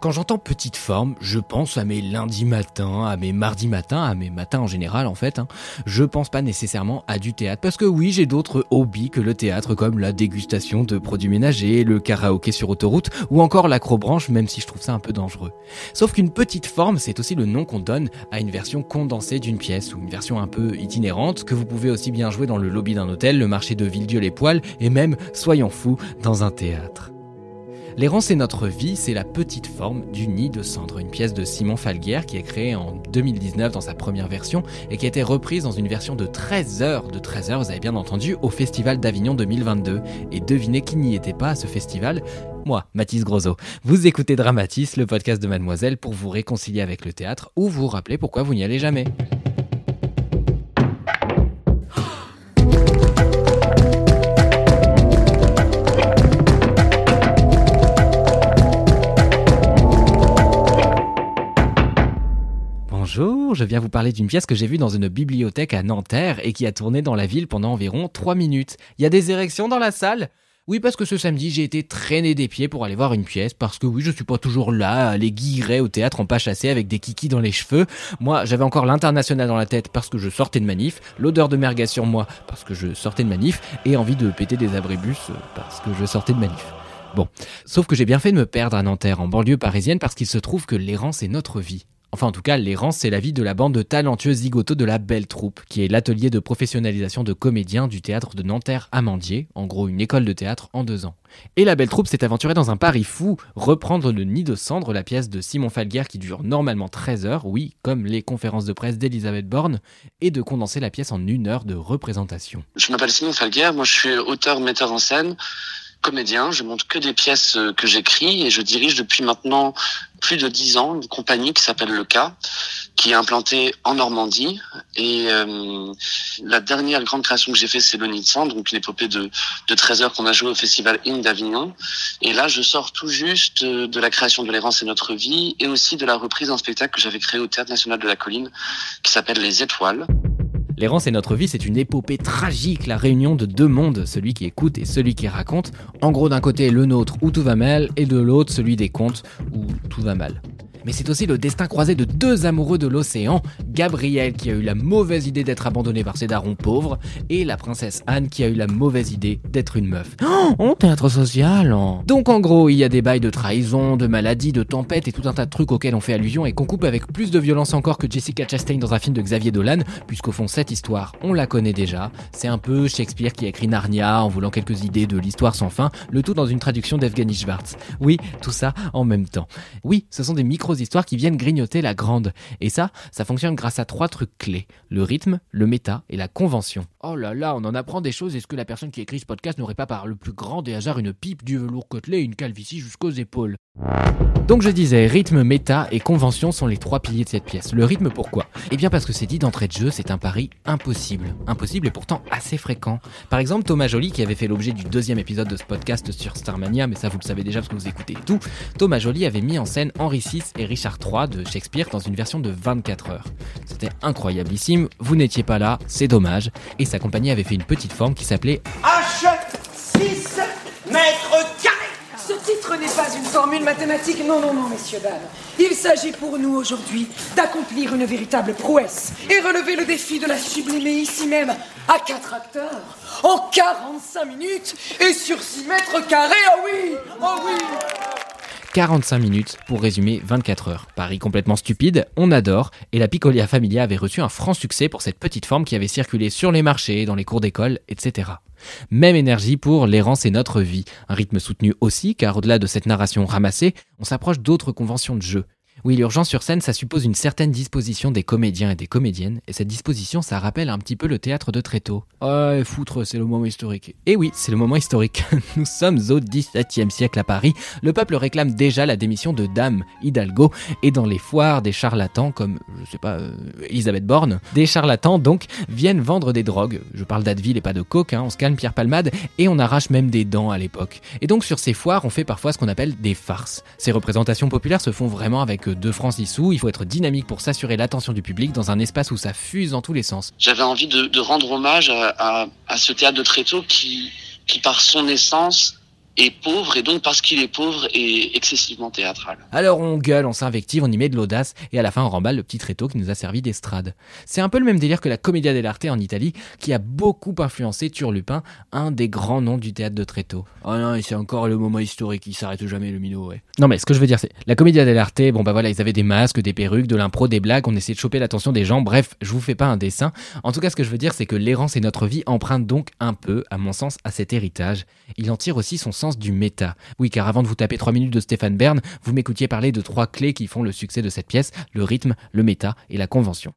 Quand j'entends petite forme, je pense à mes lundis matins, à mes mardis matins, à mes matins en général en fait. Hein. Je pense pas nécessairement à du théâtre parce que oui, j'ai d'autres hobbies que le théâtre comme la dégustation de produits ménagers, le karaoké sur autoroute ou encore l'acrobranche même si je trouve ça un peu dangereux. Sauf qu'une petite forme, c'est aussi le nom qu'on donne à une version condensée d'une pièce ou une version un peu itinérante que vous pouvez aussi bien jouer dans le lobby d'un hôtel, le marché de Villedieu-les-Poils et même, soyons fous, dans un théâtre. L'errance et notre vie, c'est la petite forme du Nid de cendre, une pièce de Simon Falguière qui est créée en 2019 dans sa première version et qui a été reprise dans une version de 13 heures, de 13 heures, vous avez bien entendu, au Festival d'Avignon 2022. Et devinez qui n'y était pas à ce festival? Moi, Mathis Grosso. Vous écoutez Dramatis, le podcast de Mademoiselle, pour vous réconcilier avec le théâtre ou vous rappeler pourquoi vous n'y allez jamais. Je viens vous parler d'une pièce que j'ai vue dans une bibliothèque à Nanterre et qui a tourné dans la ville pendant environ 3 minutes. Il y a des érections dans la salle? Oui, parce que ce samedi, j'ai été traîné des pieds pour aller voir une pièce, parce que oui, je suis pas toujours là, les guillerets au théâtre en pas chassé avec des kikis dans les cheveux. Moi, j'avais encore l'international dans la tête parce que je sortais de manif, l'odeur de merguez sur moi parce que je sortais de manif, et envie de péter des abribus euh, parce que je sortais de manif. Bon, sauf que j'ai bien fait de me perdre à Nanterre, en banlieue parisienne, parce qu'il se trouve que l'errance est notre vie. Enfin, en tout cas, l'errance, c'est la vie de la bande de talentueux zigotos de la Belle Troupe, qui est l'atelier de professionnalisation de comédiens du théâtre de Nanterre-Amandier, en gros une école de théâtre en deux ans. Et la Belle Troupe s'est aventurée dans un pari fou, reprendre le Nid de cendre, la pièce de Simon Falguière qui dure normalement 13 heures, oui, comme les conférences de presse d'Elisabeth Borne, et de condenser la pièce en une heure de représentation. Je m'appelle Simon Falguière, moi je suis auteur, metteur en scène, comédien, je monte que des pièces euh, que j'écris et je dirige depuis maintenant plus de dix ans une compagnie qui s'appelle Le Cas, qui est implantée en Normandie. Et euh, la dernière grande création que j'ai fait, c'est Le Sang, donc une épopée de, de 13 heures qu'on a joué au Festival In d'Avignon. Et là, je sors tout juste euh, de la création de L'Errance et Notre Vie et aussi de la reprise d'un spectacle que j'avais créé au Théâtre National de la Colline qui s'appelle Les Étoiles. L'errance et notre vie, c'est une épopée tragique, la réunion de deux mondes, celui qui écoute et celui qui raconte. En gros, d'un côté, le nôtre où tout va mal, et de l'autre, celui des contes où tout va mal. Mais c'est aussi le destin croisé de deux amoureux de l'océan, Gabriel qui a eu la mauvaise idée d'être abandonné par ses darons pauvres, et la princesse Anne qui a eu la mauvaise idée d'être une meuf. Oh, théâtre social hein. Donc en gros, il y a des bails de trahison, de maladie, de tempête et tout un tas de trucs auxquels on fait allusion et qu'on coupe avec plus de violence encore que Jessica Chastain dans un film de Xavier Dolan, puisqu'au fond cette histoire, on la connaît déjà. C'est un peu Shakespeare qui a écrit Narnia en voulant quelques idées de l'histoire sans fin, le tout dans une traduction d'Evgeny Schwartz. Oui, tout ça en même temps. Oui, ce sont des micros histoires qui viennent grignoter la grande. Et ça, ça fonctionne grâce à trois trucs clés. Le rythme, le méta et la convention. Oh là là, on en apprend des choses. Est-ce que la personne qui écrit ce podcast n'aurait pas par le plus grand des hasards une pipe, du velours côtelé et une calvitie jusqu'aux épaules? Donc je disais, rythme, méta et convention sont les trois piliers de cette pièce. Le rythme pourquoi? Eh bien parce que c'est dit d'entrée de jeu, c'est un pari impossible. Impossible et pourtant assez fréquent. Par exemple, Thomas Joly, qui avait fait l'objet du deuxième épisode de ce podcast sur Starmania, mais ça vous le savez déjà parce que vous écoutez tout, Thomas Joly avait mis en scène Henri VI et Richard III de Shakespeare dans une version de 24 heures. C'était incroyablissime, vous n'étiez pas là, c'est dommage, et sa compagnie avait fait une petite forme qui s'appelait H6 mètres carrés. Ce titre n'est pas une formule mathématique, non, non, non, messieurs, dames. Il s'agit pour nous aujourd'hui d'accomplir une véritable prouesse et relever le défi de la sublimer ici même à quatre acteurs, en 45 minutes et sur 6 mètres carrés, oh oui, oh oui 45 minutes pour résumer 24 heures. Paris complètement stupide, on adore, et la Piccolia Familia avait reçu un franc succès pour cette petite forme qui avait circulé sur les marchés, dans les cours d'école, etc. Même énergie pour L'errance et notre vie, un rythme soutenu aussi, car au-delà de cette narration ramassée, on s'approche d'autres conventions de jeu. Oui, l'urgence sur scène, ça suppose une certaine disposition des comédiens et des comédiennes, et cette disposition, ça rappelle un petit peu le théâtre de Tréteau. Ouais, foutre, c'est le moment historique. Et oui, c'est le moment historique. Nous sommes au XVIIe siècle à Paris. Le peuple réclame déjà la démission de Dame Hidalgo, et dans les foires, des charlatans comme, je sais pas, euh, Elisabeth Borne, des charlatans donc viennent vendre des drogues. Je parle d'Advil et pas de coke, hein, on se calme Pierre Palmade, et on arrache même des dents à l'époque. Et donc sur ces foires, on fait parfois ce qu'on appelle des farces. Ces représentations populaires se font vraiment avec de francs sous, il faut être dynamique pour s'assurer l'attention du public dans un espace où ça fuse dans tous les sens. J'avais envie de, rendre hommage à, à, ce théâtre de Tréteau qui, qui par son essence est pauvre et donc parce qu'il est pauvre est excessivement théâtral. Alors on gueule, on s'invective, on y met de l'audace et à la fin on remballe le petit tréteau qui nous a servi d'estrade. C'est un peu le même délire que la Commedia dell'arte en Italie qui a beaucoup influencé Turlupin, un des grands noms du théâtre de Tréteau. Oh non, c'est encore le moment historique, il s'arrête jamais le minot, ouais. Non mais ce que je veux dire c'est, la Commedia dell'arte, bon bah voilà, ils avaient des masques, des perruques, de l'impro, des blagues, on essayait de choper l'attention des gens, bref, je vous fais pas un dessin. En tout cas ce que je veux dire c'est que l'errance et notre vie empruntent donc un peu, à mon sens, à cet héritage. Il en tire aussi son sens du méta. Oui, car avant de vous taper 3 minutes de Stéphane Bern, vous m'écoutiez parler de trois clés qui font le succès de cette pièce, le rythme, le méta et la convention.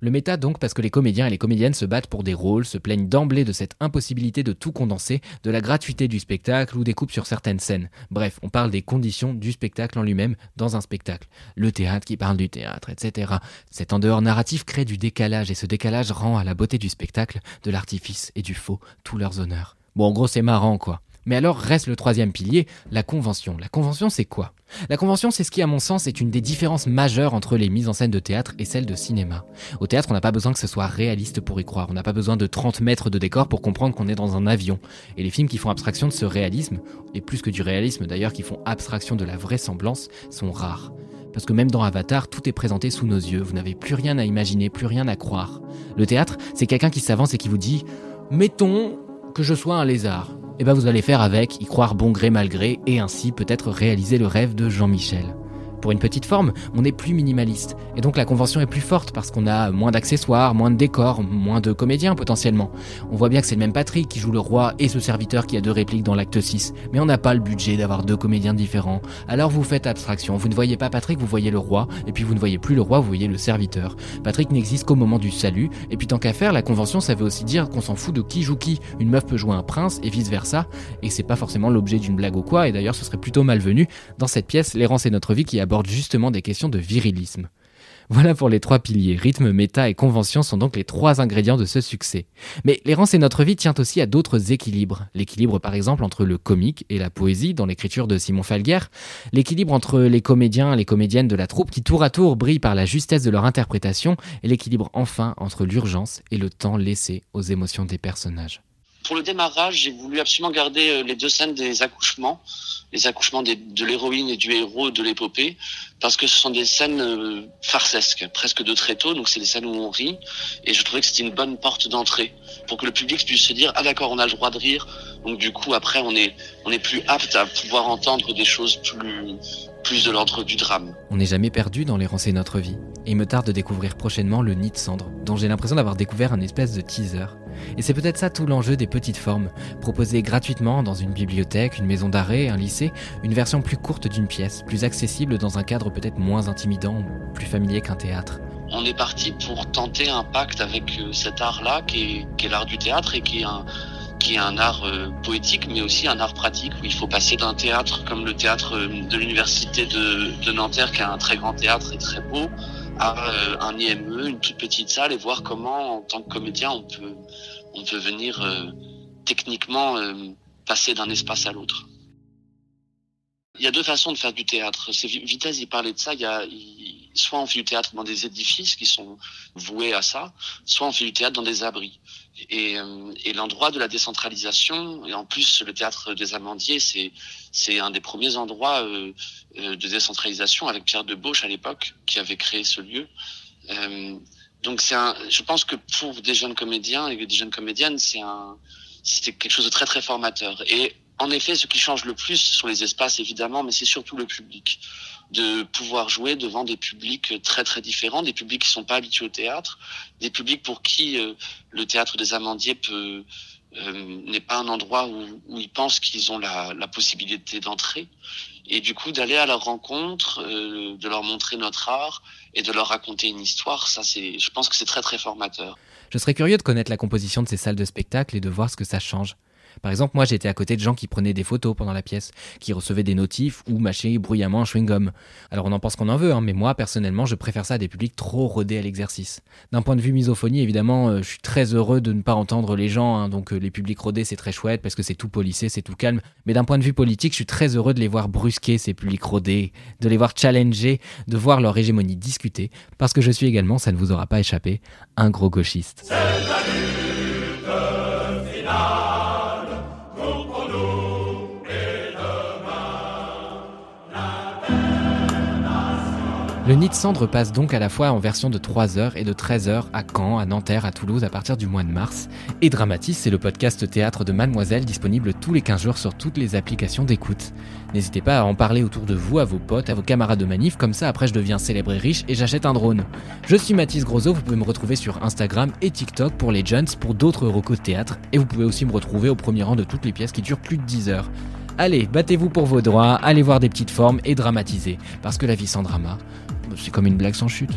Le méta donc parce que les comédiens et les comédiennes se battent pour des rôles, se plaignent d'emblée de cette impossibilité de tout condenser, de la gratuité du spectacle ou des coupes sur certaines scènes. Bref, on parle des conditions du spectacle en lui-même dans un spectacle. Le théâtre qui parle du théâtre, etc. Cet en dehors narratif crée du décalage et ce décalage rend à la beauté du spectacle, de l'artifice et du faux tous leurs honneurs. Bon, en gros, c'est marrant quoi. Mais alors reste le troisième pilier, la convention. La convention, c'est quoi? La convention, c'est ce qui, à mon sens, est une des différences majeures entre les mises en scène de théâtre et celles de cinéma. Au théâtre, on n'a pas besoin que ce soit réaliste pour y croire. On n'a pas besoin de 30 mètres de décor pour comprendre qu'on est dans un avion. Et les films qui font abstraction de ce réalisme, et plus que du réalisme d'ailleurs, qui font abstraction de la vraisemblance, sont rares. Parce que même dans Avatar, tout est présenté sous nos yeux. Vous n'avez plus rien à imaginer, plus rien à croire. Le théâtre, c'est quelqu'un qui s'avance et qui vous dit Mettons que je sois un lézard eh ben vous allez faire avec, y croire bon gré mal gré, et ainsi peut-être réaliser le rêve de Jean-Michel. Pour une petite forme, on est plus minimaliste. Et donc la convention est plus forte parce qu'on a moins d'accessoires, moins de décors, moins de comédiens potentiellement. On voit bien que c'est le même Patrick qui joue le roi et ce serviteur qui a deux répliques dans l'acte 6. Mais on n'a pas le budget d'avoir deux comédiens différents. Alors vous faites abstraction. Vous ne voyez pas Patrick, vous voyez le roi. Et puis vous ne voyez plus le roi, vous voyez le serviteur. Patrick n'existe qu'au moment du salut. Et puis tant qu'à faire, la convention ça veut aussi dire qu'on s'en fout de qui joue qui. Une meuf peut jouer un prince et vice versa. Et c'est pas forcément l'objet d'une blague ou quoi. Et d'ailleurs ce serait plutôt malvenu. Dans cette pièce, l'errance est notre vie qui aborde justement des questions de virilisme. Voilà pour les trois piliers. Rythme, méta et convention sont donc les trois ingrédients de ce succès. Mais l'errance et notre vie tient aussi à d'autres équilibres. L'équilibre par exemple entre le comique et la poésie dans l'écriture de Simon Falguer, l'équilibre entre les comédiens et les comédiennes de la troupe qui tour à tour brillent par la justesse de leur interprétation, et l'équilibre enfin entre l'urgence et le temps laissé aux émotions des personnages. Pour le démarrage, j'ai voulu absolument garder euh, les deux scènes des accouchements, les accouchements de l'héroïne et du héros de l'épopée, parce que ce sont des scènes euh, farcesques, presque de tréteau, donc c'est des scènes où on rit, et je trouvais que c'était une bonne porte d'entrée pour que le public puisse se dire ah d'accord on a le droit de rire, donc du coup après on est on est plus apte à pouvoir entendre des choses plus plus de l'ordre du drame. On n'est jamais perdu dans les et notre vie, et il me tarde de découvrir prochainement le Nid de cendre, dont j'ai l'impression d'avoir découvert un espèce de teaser. Et c'est peut-être ça tout l'enjeu des petites formes, proposer gratuitement dans une bibliothèque, une maison d'arrêt, un lycée, une version plus courte d'une pièce, plus accessible dans un cadre peut-être moins intimidant, plus familier qu'un théâtre. On est parti pour tenter un pacte avec euh, cet art-là, qui est, l'art du théâtre et qui est un, qui est un art euh, poétique, mais aussi un art pratique, où il faut passer d'un théâtre comme le théâtre euh, de l'université de, de Nanterre, qui est un très grand théâtre et très beau, à euh, un IME, une toute petite salle, et voir comment, en tant que comédien, on peut, on peut venir euh, techniquement passer d'un espace à l'autre. Il y a deux façons de faire du théâtre. Vitesse, il parlait de ça. Il y a, soit on fait du théâtre dans des édifices qui sont voués à ça, soit on fait du théâtre dans des abris. Et, euh, et l'endroit de la décentralisation, et en plus le théâtre des Amandiers, c'est c'est un des premiers endroits euh, euh, de décentralisation avec Pierre de Bauche à l'époque qui avait créé ce lieu. Euh, donc c'est un, je pense que pour des jeunes comédiens et des jeunes comédiennes, c'est un, c'était quelque chose de très très formateur. Et en effet, ce qui change le plus ce sont les espaces, évidemment, mais c'est surtout le public. De pouvoir jouer devant des publics très très différents, des publics qui sont pas habitués au théâtre, des publics pour qui euh, le théâtre des Amandiers euh, n'est pas un endroit où, ils pensent qu'ils ont la, la possibilité d'entrer. Et du coup, d'aller à leur rencontre, euh, de leur montrer notre art et de leur raconter une histoire, ça, c'est, je pense que c'est très très formateur. Je serais curieux de connaître la composition de ces salles de spectacle et de voir ce que ça change. Par exemple, moi j'étais à côté de gens qui prenaient des photos pendant la pièce, qui recevaient des notifs ou mâchaient bruyamment un chewing-gum. Alors on en pense qu'on en veut, hein, mais moi personnellement je préfère ça à des publics trop rodés à l'exercice. D'un point de vue misophonie, évidemment, euh, je suis très heureux de ne pas entendre les gens, hein, donc euh, les publics rodés c'est très chouette parce que c'est tout polissé, c'est tout calme. Mais d'un point de vue politique, je suis très heureux de les voir brusquer ces publics rodés, de les voir challenger, de voir leur hégémonie discuter, parce que je suis également, ça ne vous aura pas échappé, un gros gauchiste. Le Nid de Cendre passe donc à la fois en version de 3h et de 13h à Caen, à Nanterre, à Toulouse à partir du mois de mars. Et Dramatis, c'est le podcast théâtre de Mademoiselle disponible tous les 15 jours sur toutes les applications d'écoute. N'hésitez pas à en parler autour de vous, à vos potes, à vos camarades de manif, comme ça après je deviens célèbre et riche et j'achète un drone. Je suis Mathis Grosso, vous pouvez me retrouver sur Instagram et TikTok pour les jeunes, pour d'autres recos de théâtre, et vous pouvez aussi me retrouver au premier rang de toutes les pièces qui durent plus de 10 heures. Allez, battez-vous pour vos droits, allez voir des petites formes et dramatisez, parce que la vie sans drama, c'est comme une blague sans chute.